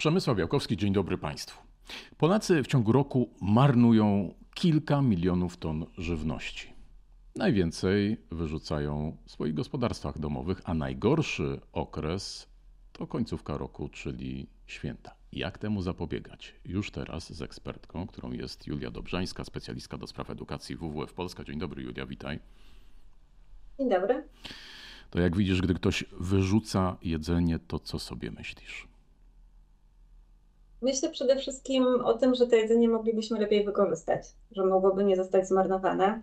Przemysław Białkowski, dzień dobry Państwu. Polacy w ciągu roku marnują kilka milionów ton żywności. Najwięcej wyrzucają w swoich gospodarstwach domowych, a najgorszy okres to końcówka roku, czyli święta. Jak temu zapobiegać? Już teraz z ekspertką, którą jest Julia Dobrzańska, specjalistka do spraw edukacji WWF Polska. Dzień dobry Julia, witaj. Dzień dobry. To jak widzisz, gdy ktoś wyrzuca jedzenie, to co sobie myślisz? Myślę przede wszystkim o tym, że to jedzenie moglibyśmy lepiej wykorzystać, że mogłoby nie zostać zmarnowane,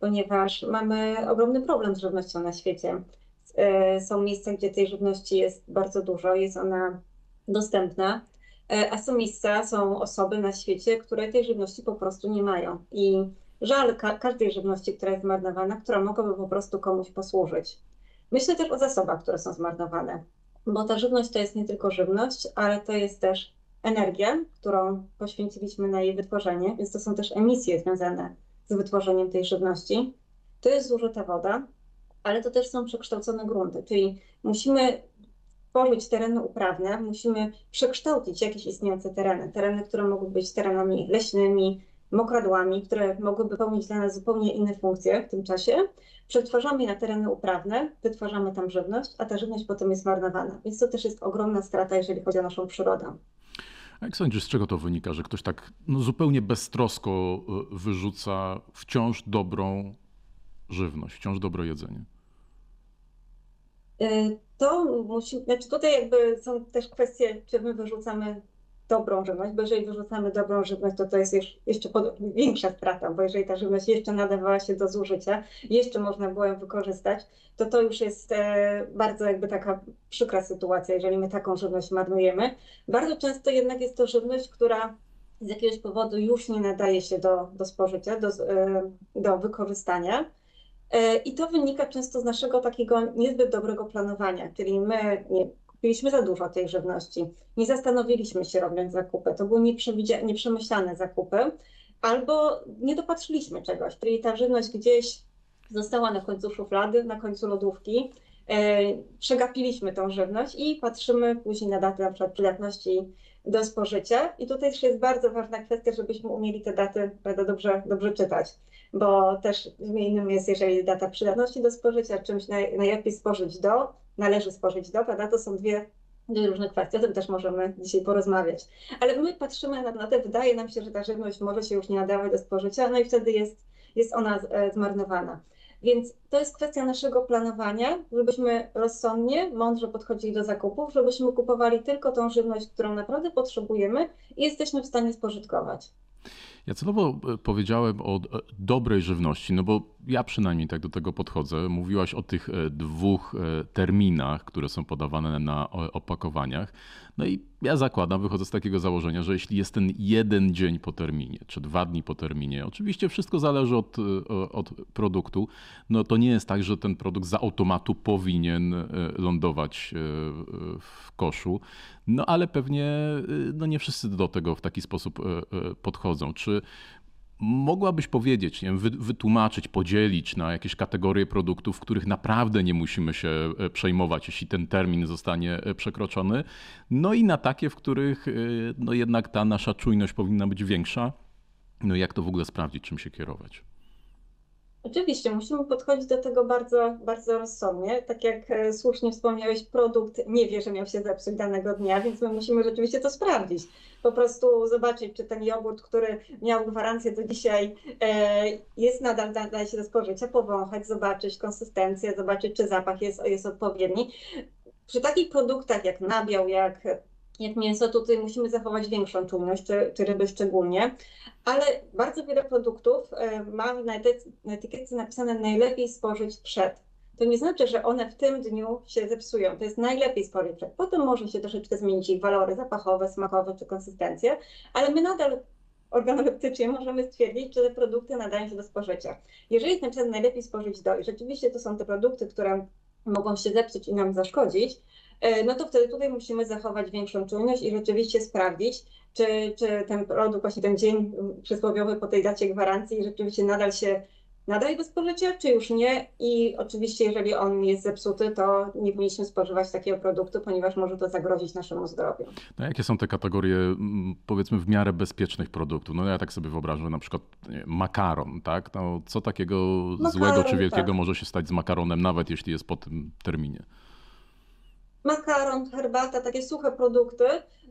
ponieważ mamy ogromny problem z żywnością na świecie. E, są miejsca, gdzie tej żywności jest bardzo dużo, jest ona dostępna, e, a są miejsca, są osoby na świecie, które tej żywności po prostu nie mają. I żal ka każdej żywności, która jest zmarnowana, która mogłaby po prostu komuś posłużyć. Myślę też o zasobach, które są zmarnowane, bo ta żywność to jest nie tylko żywność, ale to jest też energia, którą poświęciliśmy na jej wytworzenie, więc to są też emisje związane z wytworzeniem tej żywności. To jest zużyta woda, ale to też są przekształcone grunty, czyli musimy tworzyć tereny uprawne, musimy przekształcić jakieś istniejące tereny, tereny, które mogą być terenami leśnymi, mokradłami, które mogłyby pełnić dla nas zupełnie inne funkcje w tym czasie. Przetwarzamy je na tereny uprawne, wytwarzamy tam żywność, a ta żywność potem jest marnowana. Więc to też jest ogromna strata, jeżeli chodzi o naszą przyrodę. A jak sądzisz, z czego to wynika, że ktoś tak no, zupełnie beztrosko y, wyrzuca wciąż dobrą żywność, wciąż dobre jedzenie? Y, to musi, znaczy tutaj jakby są też kwestie, czy my wyrzucamy dobrą żywność, bo jeżeli wyrzucamy dobrą żywność, to to jest jeszcze większa strata, bo jeżeli ta żywność jeszcze nadawała się do zużycia, jeszcze można było ją wykorzystać, to to już jest e, bardzo jakby taka przykra sytuacja, jeżeli my taką żywność marnujemy. Bardzo często jednak jest to żywność, która z jakiegoś powodu już nie nadaje się do, do spożycia, do, e, do wykorzystania. E, I to wynika często z naszego takiego niezbyt dobrego planowania, czyli my nie, Kupiliśmy za dużo tej żywności. Nie zastanowiliśmy się robiąc zakupy. To były nieprzemyślane zakupy. Albo nie dopatrzyliśmy czegoś, czyli ta żywność gdzieś została na końcu szuflady, na końcu lodówki. E, przegapiliśmy tą żywność i patrzymy później na datę na przykład przydatności do spożycia. I tutaj też jest bardzo ważna kwestia, żebyśmy umieli te daty prawda, dobrze, dobrze czytać, bo też innym jest, jeżeli data przydatności do spożycia, czymś naj, najlepiej spożyć do, należy spożyć do, prawda? To są dwie dwie różne kwestie, o tym też możemy dzisiaj porozmawiać. Ale my patrzymy na, na te, wydaje nam się, że ta żywność może się już nie nadawać do spożycia, no i wtedy jest, jest ona e, zmarnowana. Więc to jest kwestia naszego planowania, żebyśmy rozsądnie, mądrze podchodzili do zakupów, żebyśmy kupowali tylko tą żywność, którą naprawdę potrzebujemy i jesteśmy w stanie spożytkować. Ja celowo e, powiedziałem o e, dobrej żywności, no bo ja przynajmniej tak do tego podchodzę. Mówiłaś o tych e, dwóch terminach, które są podawane na opakowaniach. No i ja zakładam, wychodzę z takiego założenia, że jeśli jest ten jeden dzień po terminie, czy dwa dni po terminie, oczywiście wszystko zależy od, od produktu, no to nie jest tak, że ten produkt z automatu powinien lądować w koszu. No ale pewnie no nie wszyscy do tego w taki sposób podchodzą. Czy mogłabyś powiedzieć, nie wiem, wytłumaczyć, podzielić na jakieś kategorie produktów, których naprawdę nie musimy się e, przejmować, jeśli ten termin zostanie e, przekroczony, no i na takie, w których e, no jednak ta nasza czujność powinna być większa. No jak to w ogóle sprawdzić, czym się kierować? Oczywiście, musimy podchodzić do tego bardzo, bardzo rozsądnie. Tak jak e, słusznie wspomniałeś, produkt nie wie, że miał się zepsuć danego dnia, więc my musimy rzeczywiście to sprawdzić. Po prostu zobaczyć, czy ten jogurt, który miał gwarancję do dzisiaj, e, jest nadal nadaje się do spożycia, powąchać, zobaczyć konsystencję, zobaczyć, czy zapach jest, jest odpowiedni. Przy takich produktach jak nabiał, jak jak mięso, tutaj musimy zachować większą czujność, czy, czy ryby szczególnie, ale bardzo wiele produktów e, ma na etykietce napisane najlepiej spożyć przed. To nie znaczy, że one w tym dniu się zepsują. To jest najlepiej spożyć przed. Potem może się troszeczkę zmienić ich walory zapachowe, smakowe czy konsystencje, ale my nadal organoleptycznie możemy stwierdzić, czy te produkty nadają się do spożycia. Jeżeli jest napisane najlepiej spożyć do i rzeczywiście to są te produkty, które mogą się zepsuć i nam zaszkodzić, no to wtedy tutaj musimy zachować większą czujność i rzeczywiście sprawdzić, czy, czy ten produkt, właśnie ten dzień przysłowiowy po tej dacie gwarancji rzeczywiście nadal się nadal do spożycia, czy już nie. I oczywiście, jeżeli on jest zepsuty, to nie powinniśmy spożywać takiego produktu, ponieważ może to zagrozić naszemu zdrowiu. No jakie są te kategorie, mm, powiedzmy, w miarę bezpiecznych produktów? No ja tak sobie wyobrażam, że na przykład makaron, tak? No, co takiego makaron, złego czy wielkiego tak. może się stać z makaronem, nawet jeśli jest po tym terminie? Makaron, herbata, takie suche produkty,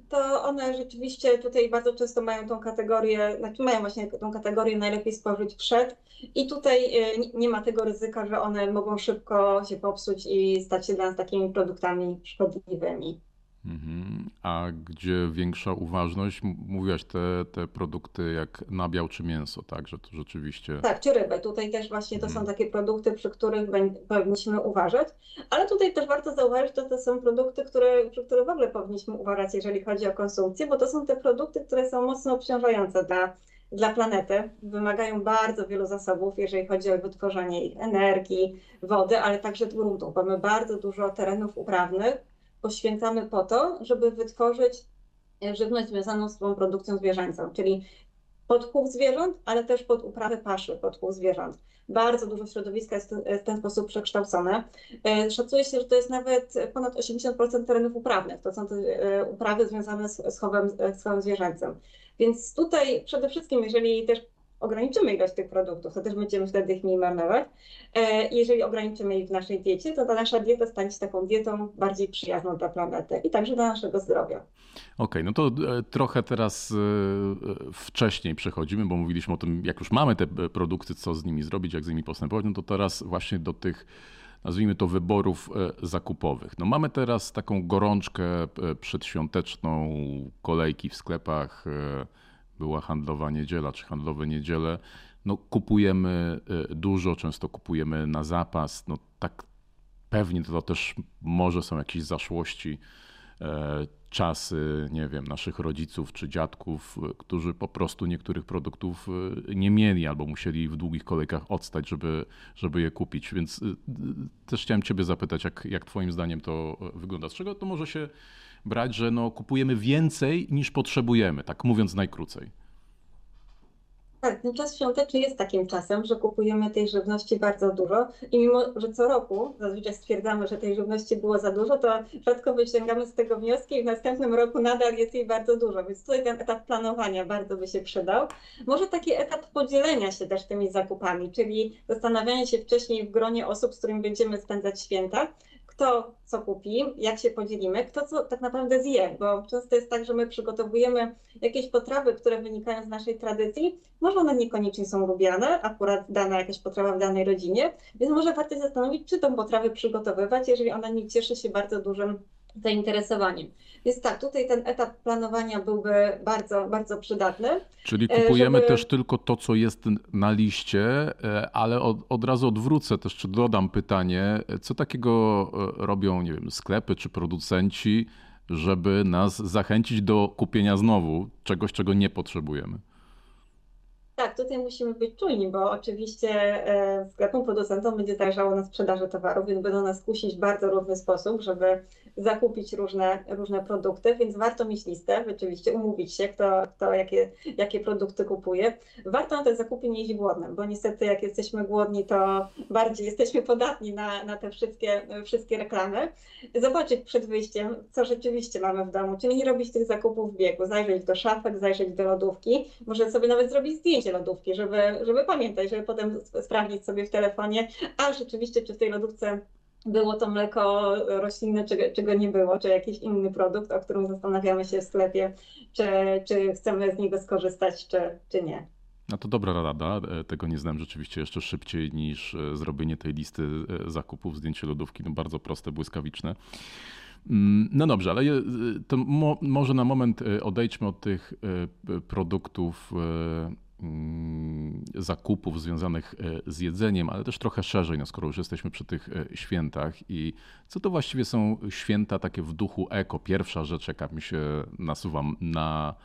to one rzeczywiście tutaj bardzo często mają tą kategorię, znaczy mają właśnie tą kategorię najlepiej spożyć przed i tutaj e, nie ma tego ryzyka, że one mogą szybko się popsuć i stać się dla nas takimi produktami szkodliwymi. Mhm. A gdzie większa uważność? Mówiłaś te, te produkty jak nabiał czy mięso, tak? Że to rzeczywiście. Tak, czy rybę. Tutaj też właśnie to mhm. są takie produkty, przy których powinniśmy uważać. Ale tutaj też warto zauważyć, że to są produkty, które, przy których w ogóle powinniśmy uważać, jeżeli chodzi o konsumpcję, bo to są te produkty, które są mocno obciążające dla, dla planety. Wymagają bardzo wielu zasobów, jeżeli chodzi o wytworzenie ich energii, wody, ale także gruntów. Mamy bardzo dużo terenów uprawnych poświęcamy po to, żeby wytworzyć e, żywność związaną z tą produkcją zwierzęcą, czyli pod chów zwierząt, ale też pod uprawę paszy, pod chów zwierząt. Bardzo dużo środowiska jest w ten sposób przekształcone. E, szacuje się, że to jest nawet ponad 80% terenów uprawnych. To są te e, uprawy związane z chowem, z chowem zwierzęcym. Więc tutaj przede wszystkim, jeżeli też ograniczymy ilość tych produktów, to też będziemy wtedy ich mniej marnować. E, jeżeli ograniczymy ich w naszej diecie, to ta nasza dieta stanie się taką dietą bardziej przyjazną dla planety i także dla naszego zdrowia. Okej, okay, no to e, trochę teraz e, wcześniej przechodzimy, bo mówiliśmy o tym, jak już mamy te produkty, co z nimi zrobić, jak z nimi postępować, no to teraz właśnie do tych nazwijmy to wyborów zakupowych. No mamy teraz taką gorączkę przedświąteczną, kolejki w sklepach, była handlowa niedziela czy handlowe niedziele, no kupujemy y, dużo, często kupujemy na zapas. No tak pewnie to też może są jakieś zaszłości, e, czasy, nie wiem, naszych rodziców czy dziadków, y, którzy po prostu niektórych produktów y, nie mieli albo musieli w długich kolejkach odstać, żeby, żeby je kupić. Więc też chciałem Ciebie zapytać, jak, jak Twoim zdaniem to wygląda? Z czego to może się brać, że no, kupujemy więcej niż potrzebujemy, tak mówiąc najkrócej. Tak, ten czas świąteczny jest takim czasem, że kupujemy tej żywności bardzo dużo i mimo, że co roku zazwyczaj stwierdzamy, że tej żywności było za dużo, to rzadko wyciągamy z tego wnioski i w następnym roku nadal jest jej bardzo dużo, więc tutaj ten etap planowania bardzo by się przydał. Może taki etap podzielenia się też tymi zakupami, czyli zastanawiania się wcześniej w gronie osób, z którymi będziemy spędzać święta, kto co kupi, jak się podzielimy, kto co tak naprawdę zje, bo często jest tak, że my przygotowujemy jakieś potrawy, które wynikają z naszej tradycji, może one niekoniecznie są lubiane, akurat dana jakaś potrawa w danej rodzinie, więc może warto się zastanowić, czy tą potrawę przygotowywać, jeżeli ona nie cieszy się bardzo dużym zainteresowaniem. Więc tak, tutaj ten etap planowania byłby bardzo, bardzo przydatny. Czyli e, kupujemy żeby... też tylko to, co jest na liście, e, ale od, od razu odwrócę też, czy dodam pytanie, co takiego e, robią, nie wiem, sklepy czy producenci, żeby nas zachęcić do kupienia znowu czegoś, czego nie potrzebujemy? Tak, tutaj musimy być czujni, bo oczywiście sklepom, producentom będzie zależało na sprzedaży towarów, więc będą nas kusić w bardzo różny sposób, żeby zakupić różne, różne produkty, więc warto mieć listę, rzeczywiście umówić się, kto, kto jakie, jakie produkty kupuje. Warto na te zakupy nie iść głodnym, bo niestety jak jesteśmy głodni, to bardziej jesteśmy podatni na, na te wszystkie, wszystkie reklamy. Zobaczyć przed wyjściem, co rzeczywiście mamy w domu, czyli nie robić tych zakupów w biegu, zajrzeć do szafek, zajrzeć do lodówki, może sobie nawet zrobić zdjęcie lodówki, żeby, żeby pamiętać, żeby potem sprawdzić sobie w telefonie, a rzeczywiście czy w tej lodówce było to mleko roślinne, czego, czego nie było, czy jakiś inny produkt, o którym zastanawiamy się w sklepie, czy, czy chcemy z niego skorzystać, czy, czy nie. No to dobra rada. E, tego nie znam rzeczywiście jeszcze szybciej niż e, zrobienie tej listy e, zakupów, zdjęcie lodówki. No bardzo proste, błyskawiczne. Mm, no dobrze, ale to mo może na moment odejdźmy od tych produktów zakupów związanych e, z jedzeniem, ale też trochę szerzej, no skoro już jesteśmy przy tych e, świętach. I co to właściwie są święta takie w duchu eko? Pierwsza rzecz, jaka mi się nasuwa na,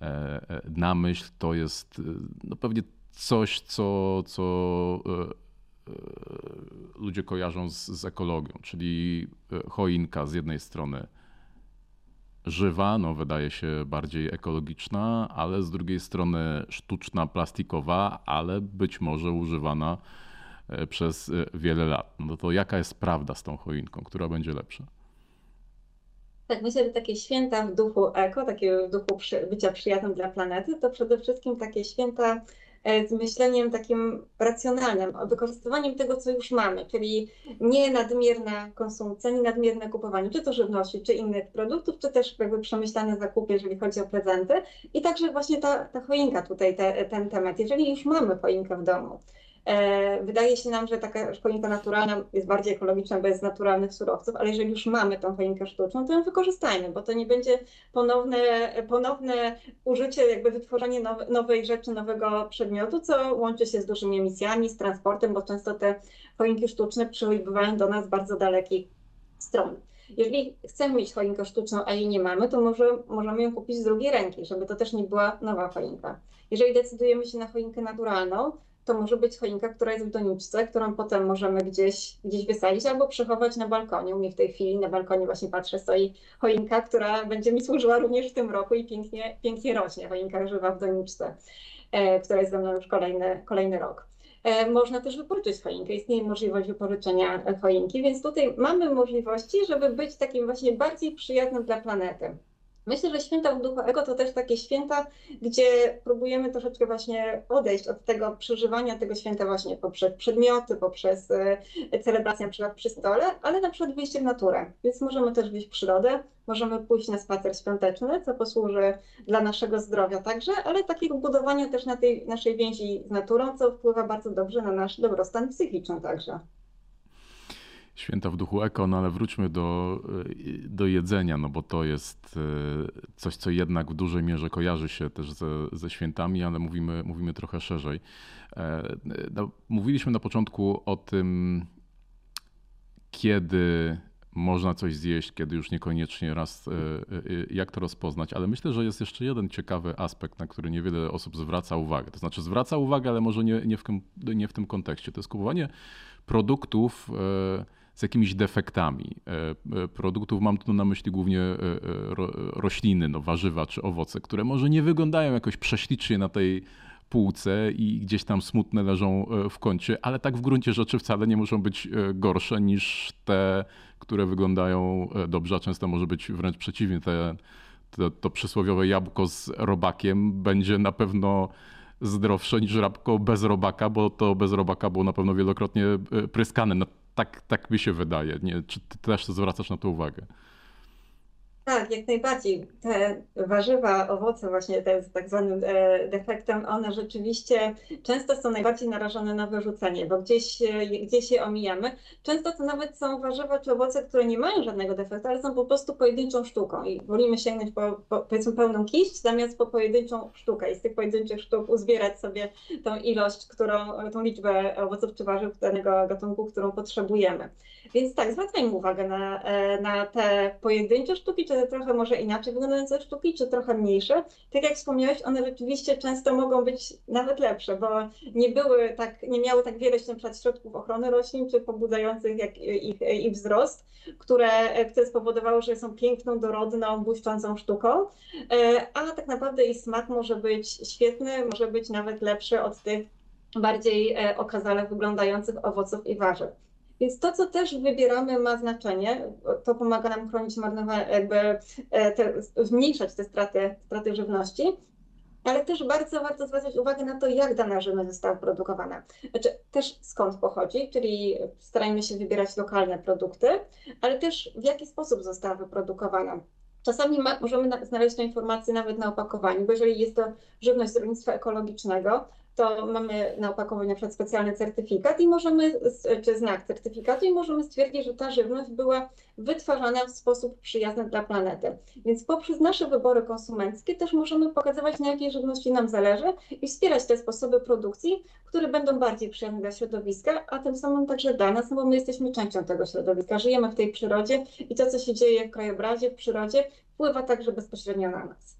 e, na myśl, to jest no pewnie coś, co, co ludzie kojarzą z, z ekologią, czyli choinka z jednej strony żywa, no wydaje się bardziej ekologiczna, ale z drugiej strony sztuczna, plastikowa, ale być może używana e, przez e, wiele lat. No to jaka jest prawda z tą choinką, która będzie lepsza? Tak, myślę, że takie święta w duchu eko, takie w duchu przy, bycia przyjaznym dla planety, to przede wszystkim takie święta z myśleniem takim racjonalnym, wykorzystywaniem tego, co już mamy, czyli nie nadmierna konsumpcja, nie nadmierne kupowanie, czy to żywności, czy innych produktów, czy też jakby przemyślane zakupy, jeżeli chodzi o prezenty. I także właśnie ta, ta choinka tutaj, te, ten temat. Jeżeli już mamy choinkę w domu, E, wydaje się nam, że taka choinka naturalna jest bardziej ekologiczna, bo jest z naturalnych surowców, ale jeżeli już mamy tą choinkę sztuczną, to ją wykorzystajmy, bo to nie będzie ponowne, ponowne użycie, jakby wytworzenie nowe, nowej rzeczy, nowego przedmiotu, co łączy się z dużymi emisjami, z transportem, bo często te choinki sztuczne przybywają do nas z bardzo dalekich stron. Jeżeli chcemy mieć choinkę sztuczną, a jej nie mamy, to może możemy ją kupić z drugiej ręki, żeby to też nie była nowa choinka. Jeżeli decydujemy się na choinkę naturalną, to może być choinka, która jest w doniczce, którą potem możemy gdzieś, gdzieś wysadzić albo przechować na balkonie. U mnie w tej chwili na balkonie właśnie patrzę, stoi choinka, która będzie mi służyła również w tym roku i pięknie, pięknie rośnie, choinka żywa w doniczce, e, która jest ze mną już kolejny, kolejny rok. E, można też wypożyczyć choinkę, istnieje możliwość wypożyczenia choinki, więc tutaj mamy możliwości, żeby być takim właśnie bardziej przyjaznym dla planety. Myślę, że święta w duchu ego to też takie święta, gdzie próbujemy troszeczkę właśnie odejść od tego przeżywania tego święta właśnie poprzez przedmioty, poprzez e, celebrację na przykład przy stole, ale na przykład wyjście w naturę. Więc możemy też wyjść w przyrodę, możemy pójść na spacer świąteczny, co posłuży dla naszego zdrowia także, ale takiego budowania też na tej naszej więzi z naturą, co wpływa bardzo dobrze na nasz dobrostan psychiczny także. Święta w duchu eko, no ale wróćmy do, do jedzenia, no bo to jest e, coś, co jednak w dużej mierze kojarzy się też ze, ze świętami, ale mówimy, mówimy trochę szerzej. E, no, mówiliśmy na początku o tym, kiedy można coś zjeść, kiedy już niekoniecznie raz, e, jak to rozpoznać, ale myślę, że jest jeszcze jeden ciekawy aspekt, na który niewiele osób zwraca uwagę. To znaczy zwraca uwagę, ale może nie, nie, w, nie w tym kontekście. To jest kupowanie produktów z jakimiś defektami e, e, produktów. Mam tu na myśli głównie e, rośliny, no, warzywa czy owoce, które może nie wyglądają jakoś prześlicznie na tej półce i gdzieś tam smutne leżą w kącie, ale tak w gruncie rzeczy wcale nie muszą być gorsze niż te, które wyglądają dobrze, a często może być wręcz przeciwnie. Te, to, to przysłowiowe jabłko z robakiem będzie na pewno zdrowsze niż jabłko bez robaka, bo to bez robaka było na pewno wielokrotnie pryskane tak, tak mi się wydaje. Nie, czy ty też zwracasz na to uwagę? Tak, jak najbardziej. Te warzywa, owoce właśnie te z tak zwanym e, defektem, one rzeczywiście często są najbardziej narażone na wyrzucenie, bo gdzieś, gdzieś je omijamy. Często to nawet są warzywa czy owoce, które nie mają żadnego defektu, ale są po prostu pojedynczą sztuką i wolimy sięgnąć po, po powiedzmy pełną kiść zamiast po pojedynczą sztukę i z tych pojedynczych sztuk uzbierać sobie tą ilość, którą, tą liczbę owoców czy warzyw danego gatunku, którą potrzebujemy. Więc tak, zwracajmy uwagę na, e, na te pojedyncze sztuki, czy trochę może inaczej wyglądające sztuki, czy trochę mniejsze. Tak jak wspomniałeś, one rzeczywiście często mogą być nawet lepsze, bo nie były tak, nie miały tak wiele na przykład środków ochrony roślin, czy pobudzających jak ich, ich wzrost, które, które spowodowało, że są piękną, dorodną, błyszczącą sztuką, e, a tak naprawdę ich smak może być świetny, może być nawet lepszy od tych bardziej e, okazale wyglądających owoców i warzyw. Więc to, co też wybieramy, ma znaczenie. To pomaga nam chronić marnowanie, jakby e, te, zmniejszać te straty, straty żywności. Ale też bardzo warto zwracać uwagę na to, jak dana żywność została produkowana. Znaczy, też skąd pochodzi, czyli starajmy się wybierać lokalne produkty, ale też w jaki sposób została wyprodukowana. Czasami ma, możemy znaleźć tę informację nawet na opakowaniu, bo jeżeli jest to żywność z rolnictwa ekologicznego, to mamy na opakowaniu na przykład specjalny certyfikat i możemy, czy znak certyfikatu i możemy stwierdzić, że ta żywność była wytwarzana w sposób przyjazny dla planety. Więc poprzez nasze wybory konsumenckie też możemy pokazywać, na jakiej żywności nam zależy i wspierać te sposoby produkcji, które będą bardziej przyjazne dla środowiska, a tym samym także dla nas, no bo my jesteśmy częścią tego środowiska, żyjemy w tej przyrodzie i to, co się dzieje w krajobrazie, w przyrodzie, wpływa także bezpośrednio na nas.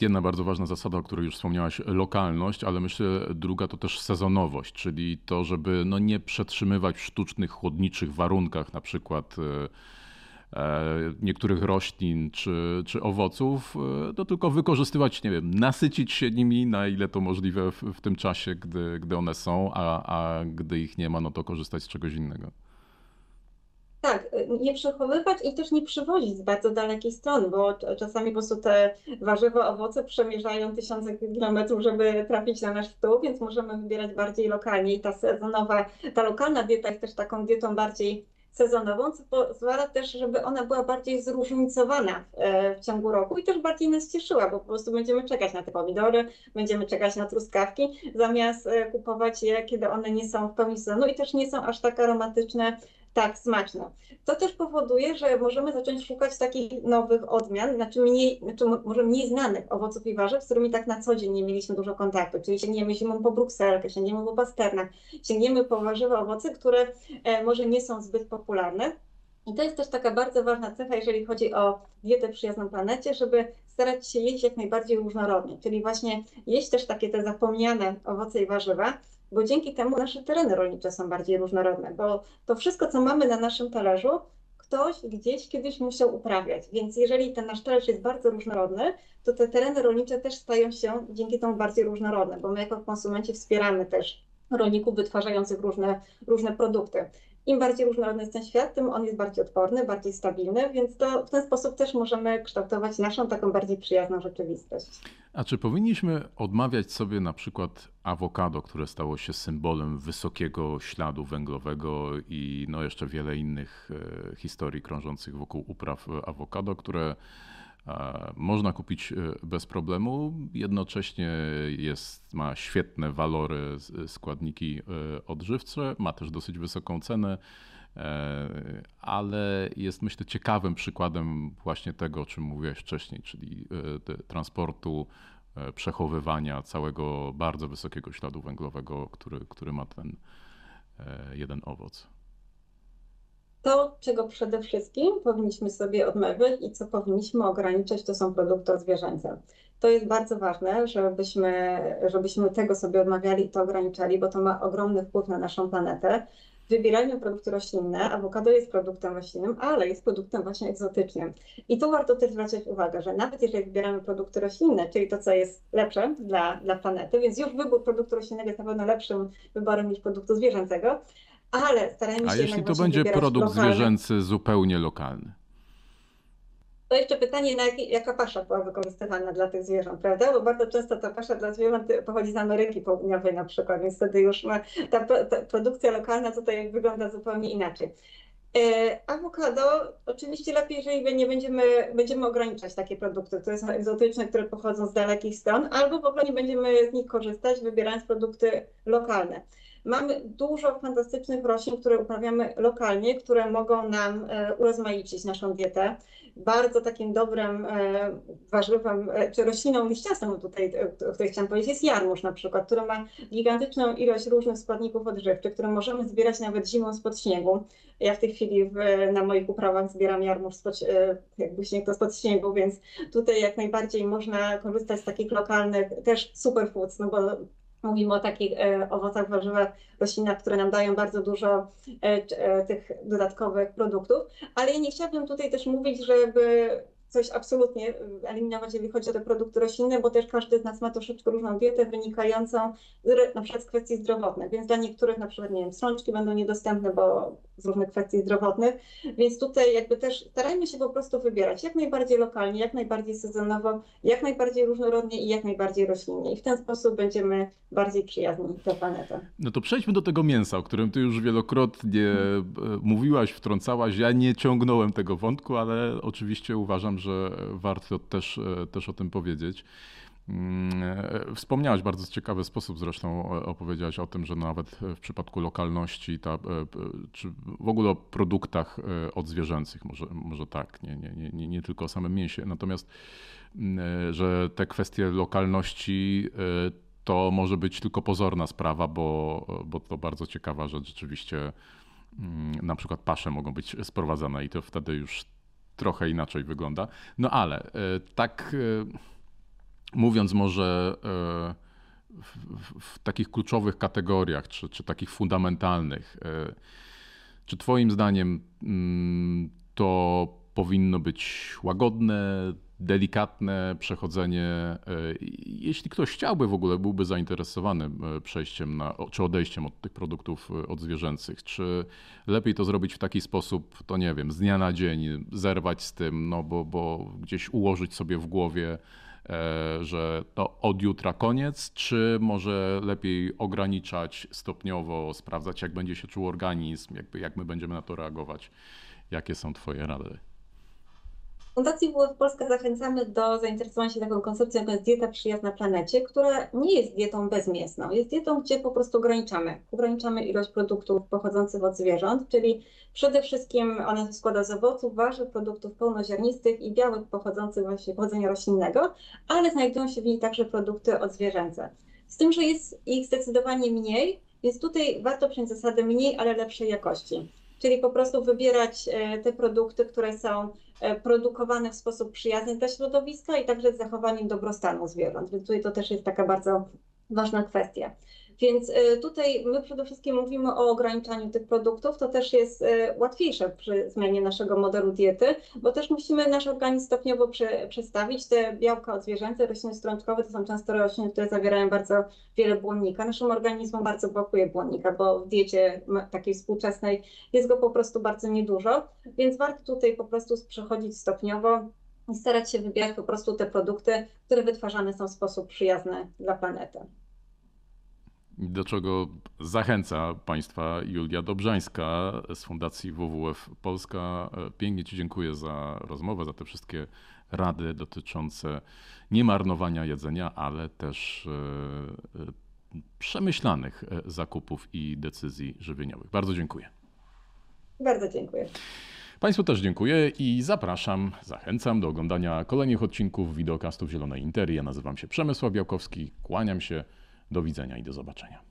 Jedna bardzo ważna zasada, o której już wspomniałaś, lokalność, ale myślę druga to też sezonowość, czyli to, żeby no nie przetrzymywać w sztucznych, chłodniczych warunkach, na przykład niektórych roślin czy, czy owoców, to tylko wykorzystywać, nie wiem, nasycić się nimi na ile to możliwe w, w tym czasie, gdy, gdy one są, a, a gdy ich nie ma, no to korzystać z czegoś innego. Tak, nie przechowywać i też nie przywozić z bardzo dalekiej strony, bo czasami po prostu te warzywa, owoce przemierzają tysiące kilometrów, żeby trafić na nasz stół, więc możemy wybierać bardziej lokalnie i ta sezonowa, ta lokalna dieta jest też taką dietą bardziej sezonową, co pozwala też, żeby ona była bardziej zróżnicowana e, w ciągu roku i też bardziej nas cieszyła, bo po prostu będziemy czekać na te pomidory, będziemy czekać na truskawki, zamiast e, kupować je, kiedy one nie są w pełni sezonu i też nie są aż tak aromatyczne tak, smaczno. To też powoduje, że możemy zacząć szukać takich nowych odmian, znaczy mniej, znaczy może mniej znanych owoców i warzyw, z którymi tak na co dzień nie mieliśmy dużo kontaktu. Czyli sięgniemy zimą po brukselkę, sięgniemy po pasternach, sięgniemy po warzywa, owoce, które e, może nie są zbyt popularne. I to jest też taka bardzo ważna cecha, jeżeli chodzi o dietę przyjazną planecie, żeby starać się jeść jak najbardziej różnorodnie, czyli właśnie jeść też takie te zapomniane owoce i warzywa, bo dzięki temu nasze tereny rolnicze są bardziej różnorodne, bo to wszystko, co mamy na naszym talerzu, ktoś gdzieś kiedyś musiał uprawiać. Więc jeżeli ten nasz talerz jest bardzo różnorodny, to te tereny rolnicze też stają się dzięki temu bardziej różnorodne, bo my jako konsumenci wspieramy też rolników wytwarzających różne, różne produkty. Im bardziej różnorodny jest ten świat, tym on jest bardziej odporny, bardziej stabilny, więc to w ten sposób też możemy kształtować naszą taką bardziej przyjazną rzeczywistość. A czy powinniśmy odmawiać sobie na przykład awokado, które stało się symbolem wysokiego śladu węglowego i no jeszcze wiele innych e, historii krążących wokół upraw awokado, które e, można kupić e, bez problemu. Jednocześnie jest, ma świetne walory, składniki odżywcze, ma też dosyć wysoką cenę. E, ale jest myślę ciekawym przykładem właśnie tego, o czym mówiłeś wcześniej, czyli e, transportu, e, przechowywania całego bardzo wysokiego śladu węglowego, który, który ma ten jeden owoc. To, czego przede wszystkim powinniśmy sobie odmawiać i co powinniśmy ograniczać, to są produkty zwierzęce. To jest bardzo ważne, żebyśmy, żebyśmy tego sobie odmawiali i to ograniczali, bo to ma ogromny wpływ na naszą planetę wybieraniu produkty roślinne. Awokado jest produktem roślinnym, ale jest produktem właśnie egzotycznym. I tu warto też zwracać uwagę, że nawet jeżeli wybieramy produkty roślinne, czyli to, co jest lepsze dla, dla planety, więc już wybór produktu roślinnego jest na pewno lepszym wyborem niż produktu zwierzęcego, ale starajmy się A jeśli to będzie produkt lokalny. zwierzęcy zupełnie lokalny? To jeszcze pytanie, na jak, jaka pasza była wykorzystywana dla tych zwierząt, prawda? Bo bardzo często ta pasza dla zwierząt pochodzi z Ameryki Południowej na przykład, więc wtedy już ma, ta, ta produkcja lokalna tutaj wygląda zupełnie inaczej. E, awokado oczywiście lepiej, jeżeli nie będziemy, będziemy ograniczać takie produkty, które są egzotyczne, które pochodzą z dalekich stron, albo w ogóle nie będziemy z nich korzystać, wybierając produkty lokalne. Mamy dużo fantastycznych roślin, które uprawiamy lokalnie, które mogą nam e, urozmaicić naszą dietę bardzo takim dobrym e, warzywem, e, czy rośliną liściastą tutaj, o której chciałam powiedzieć, jest jarmuż na przykład, który ma gigantyczną ilość różnych składników odżywczych, które możemy zbierać nawet zimą spod śniegu. Ja w tej chwili w, na moich uprawach zbieram jarmuż spod, jakby śnieg to spod śniegu, więc tutaj jak najbardziej można korzystać z takich lokalnych też superfoods, no bo Mówimy o takich e, owocach, warzywach, roślinach, które nam dają bardzo dużo e, e, tych dodatkowych produktów, ale ja nie chciałabym tutaj też mówić, żeby coś absolutnie y, eliminować, jeżeli chodzi o te produkty roślinne, bo też każdy z nas ma troszeczkę różną dietę wynikającą z, na przykład z kwestii zdrowotnych, więc dla niektórych na przykład, nie wiem, strączki będą niedostępne, bo z różnych kwestii zdrowotnych, więc tutaj jakby też starajmy się po prostu wybierać jak najbardziej lokalnie, jak najbardziej sezonowo, jak najbardziej różnorodnie i jak najbardziej roślinnie i w ten sposób będziemy bardziej przyjazni dla planety. No to przejdźmy do tego mięsa, o którym ty już wielokrotnie hmm. mówiłaś, wtrącałaś. Ja nie ciągnąłem tego wątku, ale oczywiście uważam, że warto też, też o tym powiedzieć. Mm, e, wspomniałaś bardzo ciekawy sposób zresztą opowiedziałaś o tym, że nawet w przypadku lokalności, ta, e, czy w ogóle o produktach e, odzwierzęcych, może, może tak, nie, nie, nie, nie tylko o samym mięsie, natomiast mm, że te kwestie lokalności to może być tylko pozorna sprawa, bo, bo to bardzo ciekawa rzecz rzeczywiście. Mm, na przykład pasze mogą być sprowadzane i to wtedy już trochę inaczej wygląda. No ale e, tak e, mówiąc może e, w, w, takich kluczowych kategoriach, czy, czy takich fundamentalnych, czy Twoim zdaniem mm, to powinno być łagodne, delikatne przechodzenie. E, jeśli ktoś chciałby w ogóle, byłby zainteresowany e, przejściem na, czy odejściem od tych produktów e, odzwierzęcych, czy lepiej to zrobić w taki sposób, to nie wiem, z dnia na dzień, zerwać z tym, no bo, bo gdzieś ułożyć sobie w głowie, że to od jutra koniec, czy może lepiej ograniczać stopniowo, sprawdzać, jak będzie się czuł organizm, jakby, jak my będziemy na to reagować. Jakie są Twoje rady? Fundacji WWF Polska zachęcamy do zainteresowania się taką koncepcją, jak jest dieta przyjazna planecie, która nie jest dietą bezmięsną. Jest dietą, gdzie po prostu ograniczamy. Ograniczamy ilość produktów pochodzących od zwierząt, czyli przede wszystkim ona się składa z owoców, warzyw, produktów pełnoziarnistych i białych pochodzących właśnie pochodzenia roślinnego, ale znajdują się w niej także produkty odzwierzęce. Z tym, że jest ich zdecydowanie mniej, więc tutaj warto przyjąć zasadę mniej, ale lepszej jakości czyli po prostu wybierać e, te produkty, które są e, produkowane w sposób przyjazny dla środowiska i także z zachowaniem dobrostanu zwierząt. Więc tutaj to też jest taka bardzo ważna kwestia. Więc y, tutaj my przede wszystkim mówimy o ograniczaniu tych produktów. To też jest y, łatwiejsze przy zmianie naszego modelu diety, bo też musimy nasz organizm stopniowo przestawić. Te białka odzwierzęce, rośliny strączkowe to są często rośliny, które zawierają bardzo wiele błonnika. Naszym organizmom bardzo brakuje błonnika, bo w diecie takiej współczesnej jest go po prostu bardzo niedużo, więc warto tutaj po prostu przechodzić stopniowo i starać się wybierać po prostu te produkty, które wytwarzane są w sposób przyjazny dla planety do czego zachęca Państwa Julia Dobrzańska z Fundacji WWF Polska. Pięknie Ci dziękuję za rozmowę, za te wszystkie rady dotyczące nie marnowania jedzenia, ale też e, przemyślanych e, zakupów i decyzji żywieniowych. Bardzo dziękuję. Bardzo dziękuję. Państwu też dziękuję i zapraszam, zachęcam do oglądania kolejnych odcinków wideokastów Zielonej Interii. Ja nazywam się Przemysław Białkowski, kłaniam się. Do widzenia i do zobaczenia.